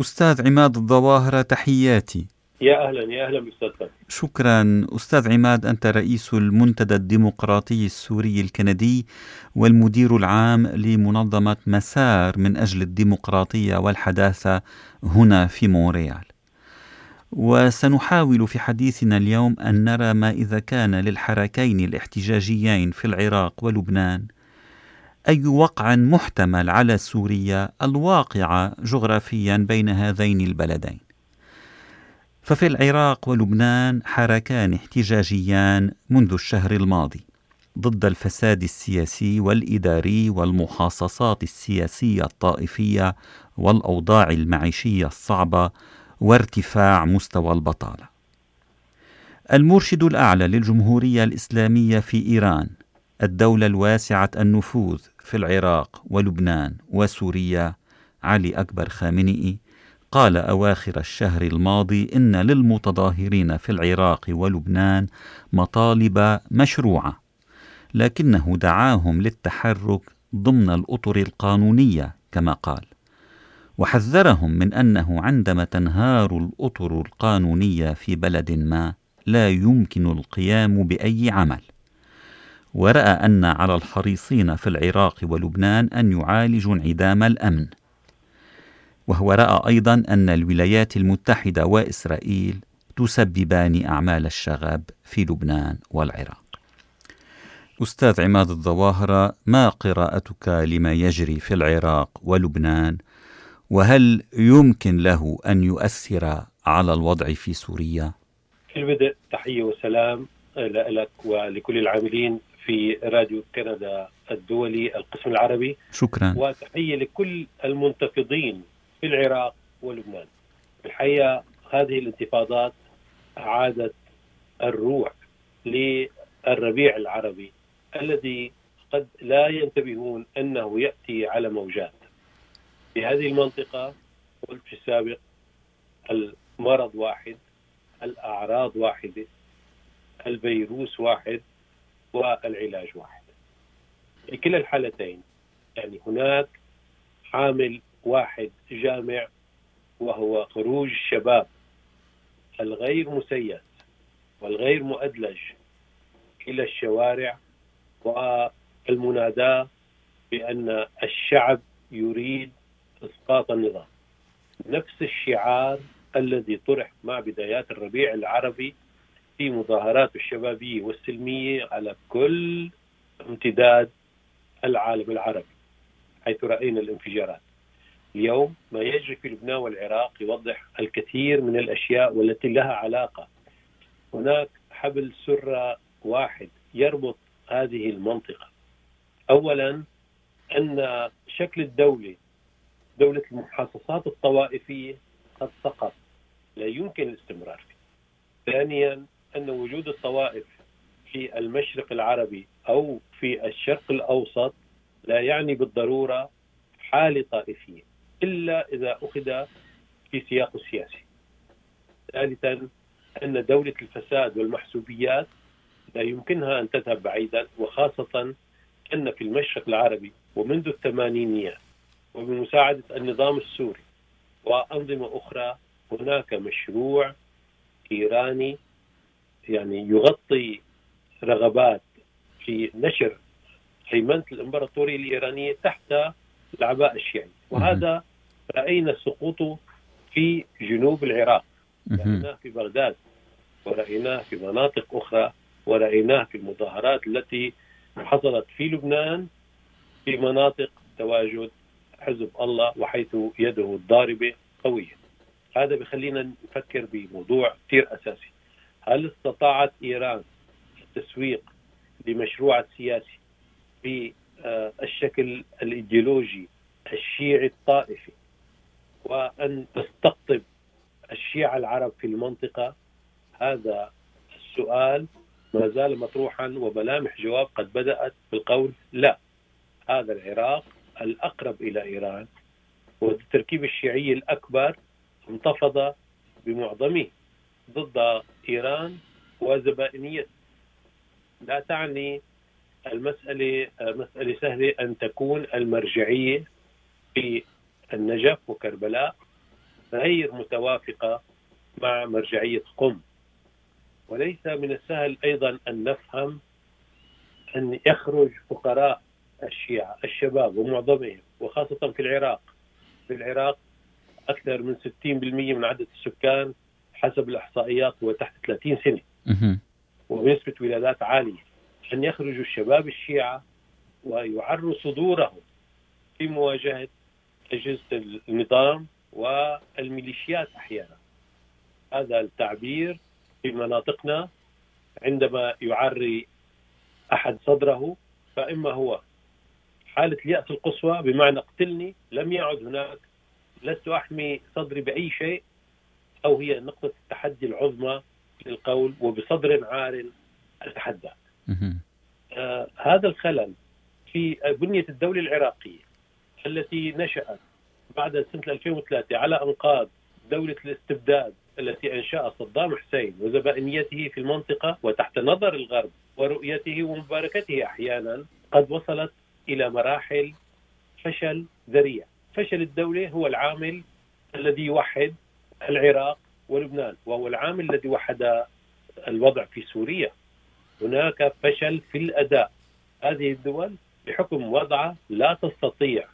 أستاذ عماد الظواهرة تحياتي. يا أهلا يا أهلا بأستاذ شكرا. أستاذ عماد أنت رئيس المنتدى الديمقراطي السوري الكندي والمدير العام لمنظمة مسار من أجل الديمقراطية والحداثة هنا في مونريال. وسنحاول في حديثنا اليوم أن نرى ما إذا كان للحركين الاحتجاجيين في العراق ولبنان. أي وقع محتمل على سوريا الواقعه جغرافيا بين هذين البلدين. ففي العراق ولبنان حركان احتجاجيان منذ الشهر الماضي ضد الفساد السياسي والإداري والمحاصصات السياسية الطائفية والأوضاع المعيشية الصعبة وارتفاع مستوى البطالة المرشد الأعلى للجمهورية الإسلامية في إيران الدولة الواسعة النفوذ في العراق ولبنان وسوريا. علي أكبر خامنئي قال أواخر الشهر الماضي إن للمتظاهرين في العراق ولبنان مطالب مشروعة لكنه دعاهم للتحرك ضمن الأطر القانونية كما قال. وحذرهم من أنه عندما تنهار الأطر القانونية في بلد ما لا يمكن القيام بأي عمل. ورأى أن على الحريصين في العراق ولبنان أن يعالجوا انعدام الأمن. وهو رأى أيضا أن الولايات المتحدة وإسرائيل تسببان أعمال الشغب في لبنان والعراق. أستاذ عماد الظواهرة ما قراءتك لما يجري في العراق ولبنان؟ وهل يمكن له أن يؤثر على الوضع في سوريا؟ في البدء تحية وسلام لك ولكل العاملين في راديو كندا الدولي القسم العربي. شكرا. وتحية لكل المنتفضين في العراق ولبنان. الحقيقة هذه الانتفاضات أعادت الروح للربيع العربي الذي قد لا ينتبهون أنه يأتي على موجات. في هذه المنطقة قلت في السابق المرض واحد الأعراض واحدة الفيروس واحد والعلاج واحد. في كلا الحالتين يعني هناك عامل واحد جامع وهو خروج الشباب الغير مسيس والغير مؤدلج إلى الشوارع والمناداة بأن الشعب يريد إسقاط النظام. نفس الشعار الذي طرح مع بدايات الربيع العربي في مظاهرات الشبابية والسلمية على كل امتداد العالم العربي حيث رأينا الانفجارات. اليوم ما يجري في لبنان والعراق يوضح الكثير من الأشياء والتي لها علاقة. هناك حبل سره واحد يربط هذه المنطقة. اولا أن شكل الدولة دولة المحاصصات الطوائفية قد سقط لا يمكن الاستمرار فيه ثانيا أن وجود الطوائف في المشرق العربي أو في الشرق الأوسط لا يعني بالضرورة حاله طائفية إلا إذا أخذ في سياق السياسي ثالثا أن دولة الفساد والمحسوبيات لا يمكنها أن تذهب بعيدا وخاصة أن في المشرق العربي ومنذ الثمانينيات وبمساعدة النظام السوري وأنظمة أخرى هناك مشروع إيراني يعني يغطي رغبات في نشر هيمنة الإمبراطورية الإيرانية تحت العباء الشيعي. وهذا رأينا سقوطه في جنوب العراق. رأيناه في بغداد ورأيناه في مناطق أخرى ورأيناه في المظاهرات التي حصلت في لبنان في مناطق تواجد حزب الله وحيث يده الضاربة قوية. هذا بخلينا نفكر بموضوع كثير أساسي. هل استطاعت إيران التسويق لمشروع السياسي بالشكل الإيديولوجي الشيعي الطائفي وأن تستقطب الشيعة العرب في المنطقة؟ هذا السؤال ما زال مطروحا وملامح جواب قد بدأت بالقول لا. هذا العراق الأقرب إلى إيران والتركيب الشيعي الأكبر انتفض بمعظمه. ضد إيران وزبائنية. لا تعني المسألة مسألة سهلة أن تكون المرجعية في النجف وكربلاء غير متوافقة مع مرجعية قم. وليس من السهل أيضا أن نفهم أن يخرج فقراء الشيعة الشباب ومعظمهم وخاصة في العراق. في العراق أكثر من 60% من عدد السكان حسب الإحصائيات هو تحت 30 سنة. ونسبة ولادات عالية. أن يخرجوا الشباب الشيعة ويعروا صدورهم في مواجهة أجهزة النظام والميليشيات أحيانا. هذا التعبير في مناطقنا. عندما يعري أحد صدره فإما هو حالة اليأس القصوى بمعنى اقتلني لم يعد هناك لست أحمي صدري بأي شيء أو هي نقطة التحدي العظمى للقول وبصدر عار أتحدى آه هذا الخلل في بنية الدولة العراقية التي نشأت بعد سنة 2003 على أنقاض دولة الاستبداد التي أنشأها صدام حسين وزبائنيته في المنطقة وتحت نظر الغرب ورؤيته ومباركته أحيانا قد وصلت إلى مراحل فشل ذريع. فشل الدولة هو العامل الذي يوحد العراق ولبنان وهو العامل الذي وحد الوضع في سوريا. هناك فشل في الأداء. هذه الدول بحكم وضعها لا تستطيع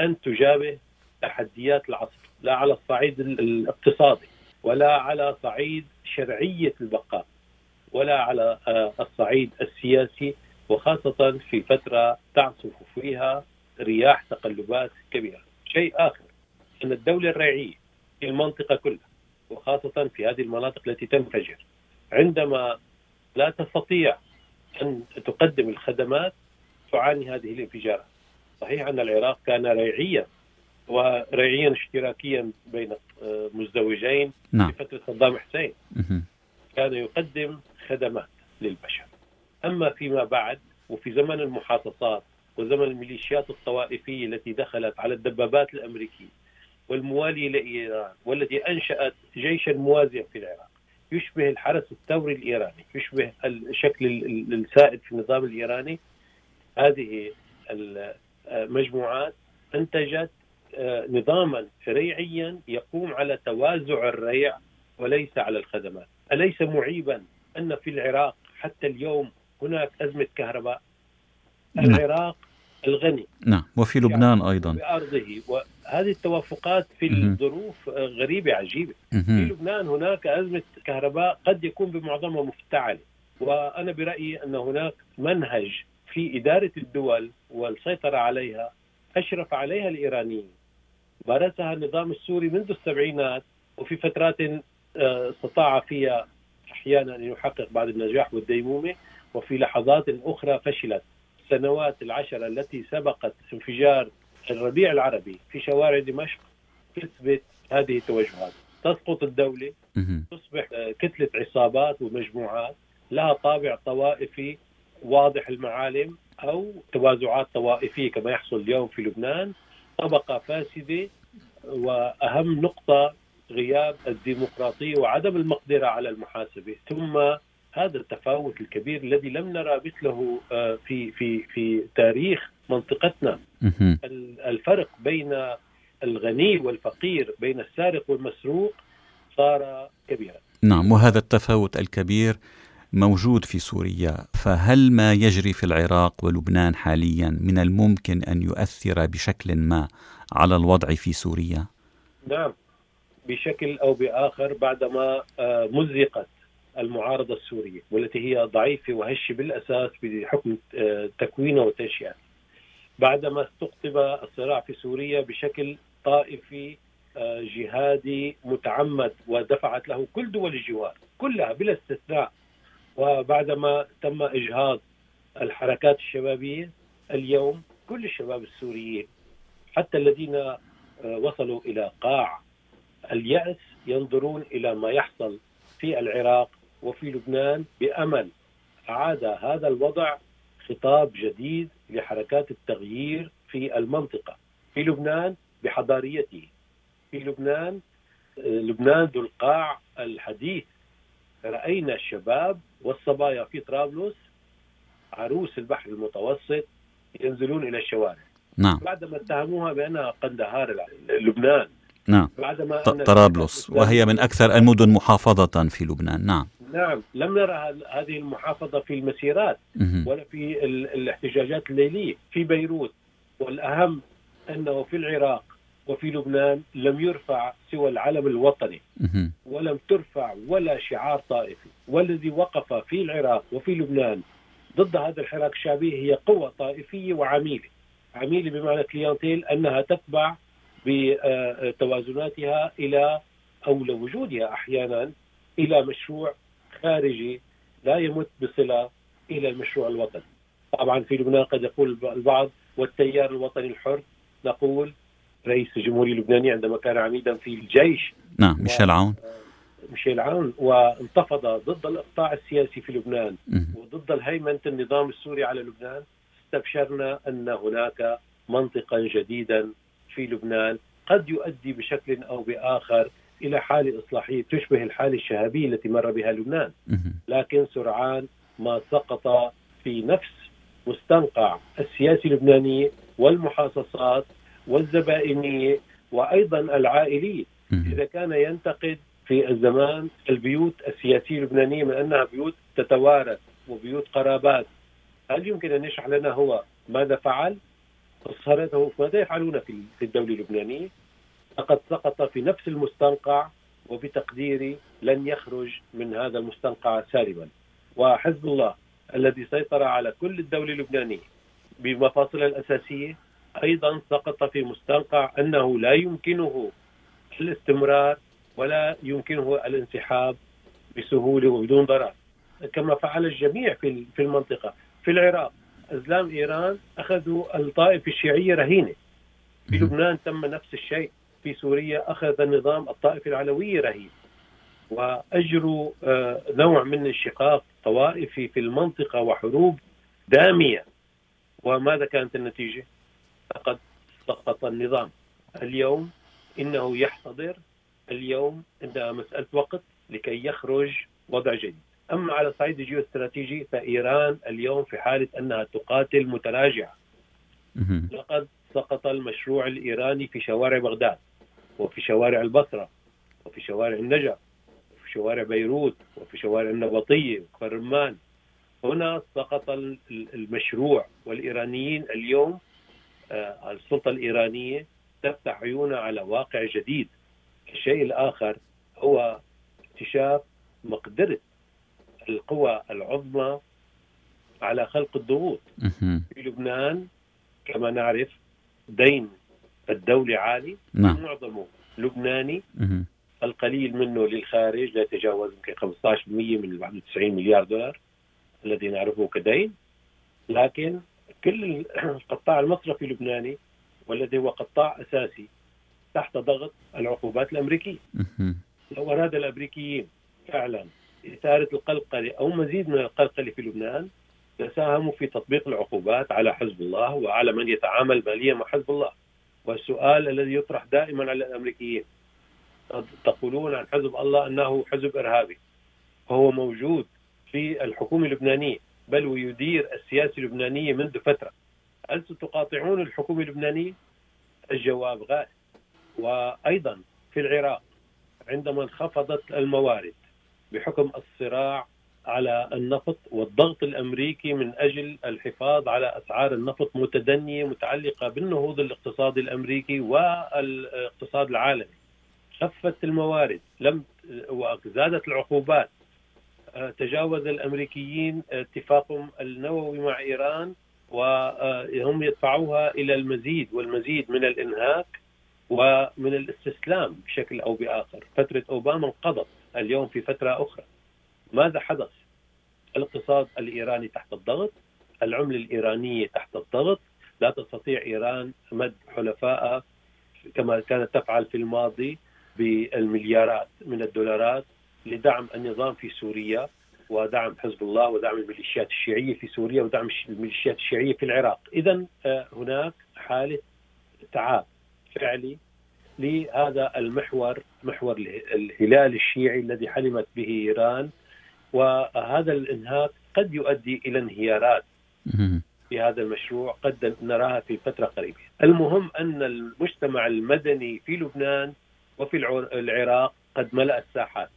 أن تجابه تحديات العصر لا على الصعيد الاقتصادي ولا على صعيد شرعية البقاء ولا على آه، الصعيد السياسي وخاصة في فترة تعصف فيها رياح تقلبات كبيرة. شيء آخر أن الدولة الريعية في المنطقة كلها وخاصة في هذه المناطق التي تنفجر. عندما لا تستطيع أن تقدم الخدمات تعاني هذه الانفجارات. صحيح أن العراق كان ريعيا وريعيا اشتراكيا بين مزدوجين نعم. في فترة صدام حسين. كان يقدم خدمات للبشر. أما فيما بعد وفي زمن المحاصصات وزمن الميليشيات الطوائفية التي دخلت على الدبابات الأمريكية والموالية لإيران والتي أنشأت جيشا موازيا في العراق. يشبه الحرس الثوري الإيراني يشبه الشكل السائد في النظام الإيراني. هذه المجموعات أنتجت آه، نظاما ريعيا يقوم على توازع الريع وليس على الخدمات. أليس معيبا أن في العراق حتى اليوم هناك أزمة كهرباء؟ نعم. العراق الغني. نعم وفي لبنان أيضا. بأرضه وهذه التوافقات في الظروف غريبة عجيبة. في لبنان هناك أزمة كهرباء قد يكون بمعظمها مفتعلة وأنا برأيي أن هناك منهج في إدارة الدول والسيطرة عليها أشرف عليها الإيرانيين. مارسها النظام السوري منذ السبعينات وفي فترات آه، استطاع فيها أحيانا أن يحقق بعض النجاح والديمومة وفي لحظات أخرى فشلت. السنوات العشرة التي سبقت انفجار الربيع العربي في شوارع دمشق تثبت هذه التوجهات. تسقط الدولة تصبح آه، كتلة عصابات ومجموعات لها طابع طوائفي واضح المعالم أو توازعات طوائفية كما يحصل اليوم في لبنان طبقة فاسدة وأهم نقطة غياب الديمقراطية وعدم المقدرة على المحاسبة. ثم هذا التفاوت الكبير الذي لم نرى مثله آه، في في في تاريخ منطقتنا. الفرق بين الغني والفقير بين السارق والمسروق صار كبيرا. نعم وهذا التفاوت الكبير موجود في سوريا. فهل ما يجري في العراق ولبنان حاليا من الممكن أن يؤثر بشكل ما على الوضع في سوريا؟ نعم بشكل أو بآخر بعدما آه، مزقت المعارضة السورية والتي هي ضعيفة وهشة بالأساس بحكم آه، تكوينها وتنشئتها. بعدما استقطب الصراع في سوريا بشكل طائفي آه، جهادي متعمد ودفعت له كل دول الجوار كلها بلا استثناء. وبعدما تم إجهاض الحركات الشبابية اليوم كل الشباب السوريين حتى الذين آه، وصلوا إلى قاع اليأس ينظرون إلى ما يحصل في العراق وفي لبنان بأمل. عاد هذا الوضع خطاب جديد لحركات التغيير في المنطقة في لبنان بحضاريته. في لبنان لبنان ذو القاع الحديث. رأينا الشباب والصبايا في طرابلس عروس البحر المتوسط ينزلون إلى الشوارع. نعم. بعدما اتهموها بأنها قندهار لبنان. نعم. بعدما طرابلس. وهي من أكثر المدن محافظة في لبنان. نعم. نعم لم نرى هذه المحافظة في المسيرات ولا في الاحتجاجات الليلية. في بيروت والأهم أنه في العراق وفي لبنان لم يرفع سوى العلم الوطني ولم ترفع ولا شعار طائفي. والذي وقف في العراق وفي لبنان ضد هذا الحراك الشعبي هي قوة طائفية وعميلة. عميلة بمعنى كليانتيل أنها تتبع بتوازناتها إلى أو لوجودها أحيانا إلى مشروع خارجي لا يمت بصلة إلى المشروع الوطني. طبعا في لبنان قد يقول البعض والتيار الوطني الحر نقول رئيس الجمهورية اللبناني عندما كان عميدا في الجيش. نعم ميشيل عون. ميشيل عون وانتفض ضد الإقطاع السياسي في لبنان وضد الهيمنة النظام السوري على لبنان. استبشرنا أن هناك منطقا جديدا في لبنان قد يؤدي بشكل أو بآخر إلى حاله إصلاحية تشبه الحالة الشهابية التي مر بها لبنان لكن سرعان ما سقط في نفس مستنقع السياسي اللبناني والمحاصصات والزبائنية وأيضا العائلية إذا كان ينتقد في الزمان البيوت السياسية اللبنانية من أنها بيوت تتوارث وبيوت قرابات هل يمكن أن يشرح لنا هو ماذا فعل؟ ماذا يفعلون في الدولة اللبنانية؟ لقد سقط في نفس المستنقع وبتقديري لن يخرج من هذا المستنقع سالما وحزب الله الذي سيطر على كل الدولة اللبنانية بمفاصلها الأساسية أيضا سقط في مستنقع أنه لا يمكنه الاستمرار ولا يمكنه الانسحاب بسهولة وبدون ضرر. كما فعل الجميع في في المنطقة. في العراق أزلام إيران أخذوا الطائفة الشيعية رهينة. في لبنان تم نفس الشيء. في سوريا أخذ النظام الطائفه العلويه رهين واجروا آه، نوع من الشقاق طوائفي في المنطقة وحروب دامية. وماذا كانت النتيجة؟ لقد سقط النظام. اليوم إنه يحتضر. اليوم عندها مسألة وقت لكي يخرج وضع جديد. أما على الصعيد الجيوستراتيجي فإيران اليوم في حالة أنها تقاتل متراجعة. لقد سقط المشروع الإيراني في شوارع بغداد وفي شوارع البصرة وفي شوارع النجف وفي شوارع بيروت وفي شوارع النبطية وكفر رمان هنا سقط المشروع والإيرانيين اليوم آه، السلطة الإيرانية تفتح عيونها على واقع جديد. الشيء الآخر هو اكتشاف مقدرة القوى العظمى على خلق الضغوط. في لبنان كما نعرف دين الدولة عالي نعم. معظمه لبناني القليل منه للخارج لا يتجاوز يمكن 15% من 91 مليار دولار الذي نعرفه كدين لكن كل القطاع المصرفي اللبناني والذي هو قطاع أساسي تحت ضغط العقوبات الأمريكية. لو أراد الأمريكيين فعلا إثارة القلقلة أو مزيد من القلقلة في لبنان تساهموا في تطبيق العقوبات على حزب الله وعلى من يتعامل ماليا مع حزب الله. والسؤال الذي يطرح دائما على الأمريكيين تقولون عن حزب الله أنه حزب إرهابي. وهو موجود في الحكومة اللبنانية بل ويدير السياسة اللبنانية منذ فترة. هل ستقاطعون الحكومة اللبنانية؟ الجواب غائب. وأيضا في العراق عندما انخفضت الموارد بحكم الصراع على النفط والضغط الأمريكي من أجل الحفاظ على أسعار النفط متدنية متعلقة بالنهوض الاقتصادي الأمريكي والاقتصاد العالمي. خفت الموارد لم وزادت العقوبات تجاوز الأمريكيين اتفاقهم النووي مع إيران وهم يدفعوها إلى المزيد والمزيد من الإنهاك ومن الاستسلام بشكل أو بآخر، فترة أوباما انقضت اليوم في فترة أخرى ماذا حدث؟ الاقتصاد الإيراني تحت الضغط العملة الإيرانية تحت الضغط. لا تستطيع إيران مد حلفائها كما كانت تفعل في الماضي بالمليارات من الدولارات لدعم النظام في سوريا ودعم حزب الله ودعم الميليشيات الشيعية في سوريا ودعم الميليشيات الشيعية في العراق، اذا آه، هناك حالة تعاب فعلي لهذا المحور محور الهلال الشيعي الذي حلمت به إيران وهذا الإنهاك قد يؤدي إلى انهيارات في هذا المشروع قد نراها في فترة قريبة. المهم أن المجتمع المدني في لبنان وفي العراق قد ملأ الساحات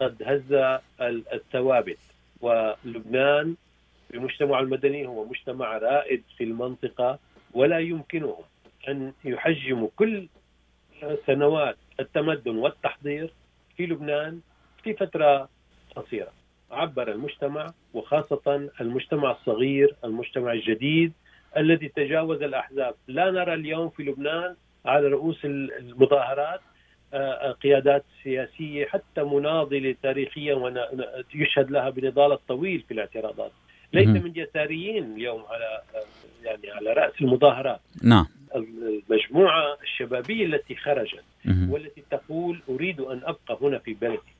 قد هز الثوابت ولبنان المجتمع المدني هو مجتمع رائد في المنطقة ولا يمكنهم أن يحجموا كل سنوات التمدن والتحضير في لبنان في فترة قصيرة. عبر المجتمع وخاصة المجتمع الصغير المجتمع الجديد الذي تجاوز الأحزاب. لا نرى اليوم في لبنان على رؤوس المظاهرات آه، آه، قيادات سياسية حتى مناضلة تاريخيا يشهد لها بنضال الطويل في الاعتراضات. ليس من يساريين اليوم على آه، يعني على رأس المظاهرات. نعم. المجموعة الشبابية التي خرجت والتي تقول أريد أن أبقى هنا في بلدي.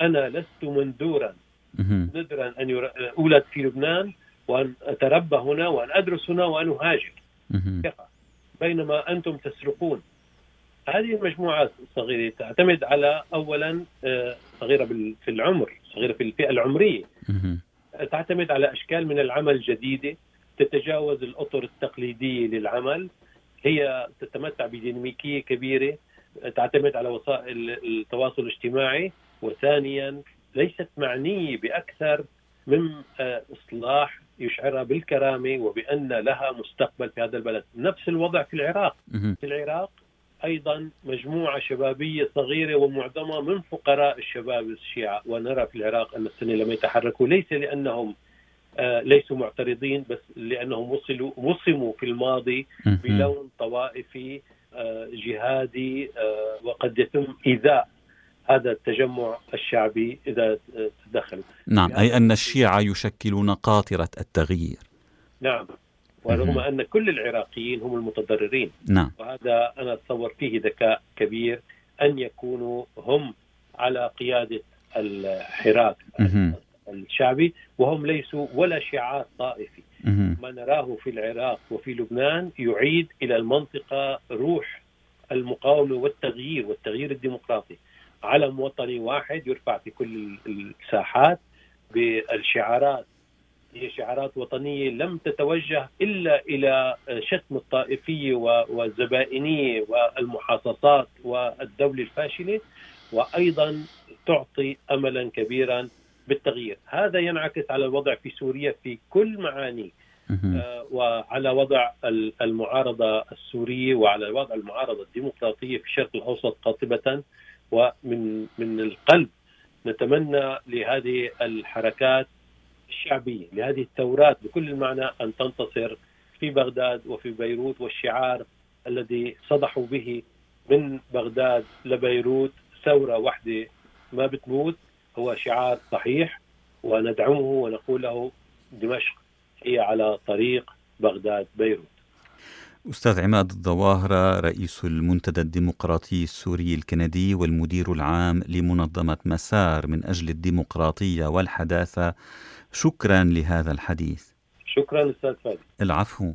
أنا لست منذورا. نذرا أن أولد في لبنان وأن أتربى هنا وأن أدرس هنا وأن أهاجر. بينما أنتم تسرقون. هذه المجموعة الصغيرة تعتمد على أولا آه، صغيرة في العمر صغيرة في الفئة العمرية. تعتمد على أشكال من العمل الجديدة تتجاوز الأطر التقليدية للعمل. هي تتمتع بديناميكية كبيرة. تعتمد على وسائل التواصل الاجتماعي. وثانيا ليست معنية بأكثر من آه، إصلاح يشعرها بالكرامة وبأن لها مستقبل في هذا البلد. نفس الوضع في العراق. في العراق أيضا مجموعة شبابية صغيرة ومعظمها من فقراء الشباب الشيعة. ونرى في العراق أن السنة لم يتحركوا. ليس لأنهم آه ليسوا معترضين بس لأنهم وصلوا وصموا في الماضي بلون طوائفي آه جهادي وقد يتم إيذاء هذا التجمع الشعبي إذا تدخلوا نعم أي أن الشيعة يشكلون قاطرة التغيير. نعم ورغم أن كل العراقيين هم المتضررين. نعم. وهذا أنا أتصور فيه ذكاء كبير أن يكونوا هم على قيادة الحراك الشعبي وهم ليسوا ولا شعار طائفي. ما نراه في العراق وفي لبنان يعيد إلى المنطقة روح المقاومة والتغيير والتغيير الديمقراطي. علم وطني واحد يرفع في كل الساحات بالشعارات. هي شعارات وطنية لم تتوجه إلا إلى شتم الطائفية والزبائنية والمحاصصات والدولة الفاشلة وأيضا تعطي املا كبيرا بالتغيير، هذا ينعكس على الوضع في سوريا في كل معانيه آه وعلى وضع المعارضة السورية وعلى وضع المعارضة الديمقراطية في الشرق الأوسط قاطبة. ومن من القلب نتمنى لهذه الحركات الشعبية لهذه الثورات بكل المعنى أن تنتصر في بغداد وفي بيروت والشعار الذي صدحوا به من بغداد لبيروت ثورة واحدة ما بتموت هو شعار صحيح وندعمه ونقول له دمشق هي على طريق بغداد بيروت. أستاذ عماد الظواهرة رئيس المنتدى الديمقراطي السوري الكندي والمدير العام لمنظمة مسار من أجل الديمقراطية والحداثة. شكرا لهذا الحديث. شكرا أستاذ فادي. العفو.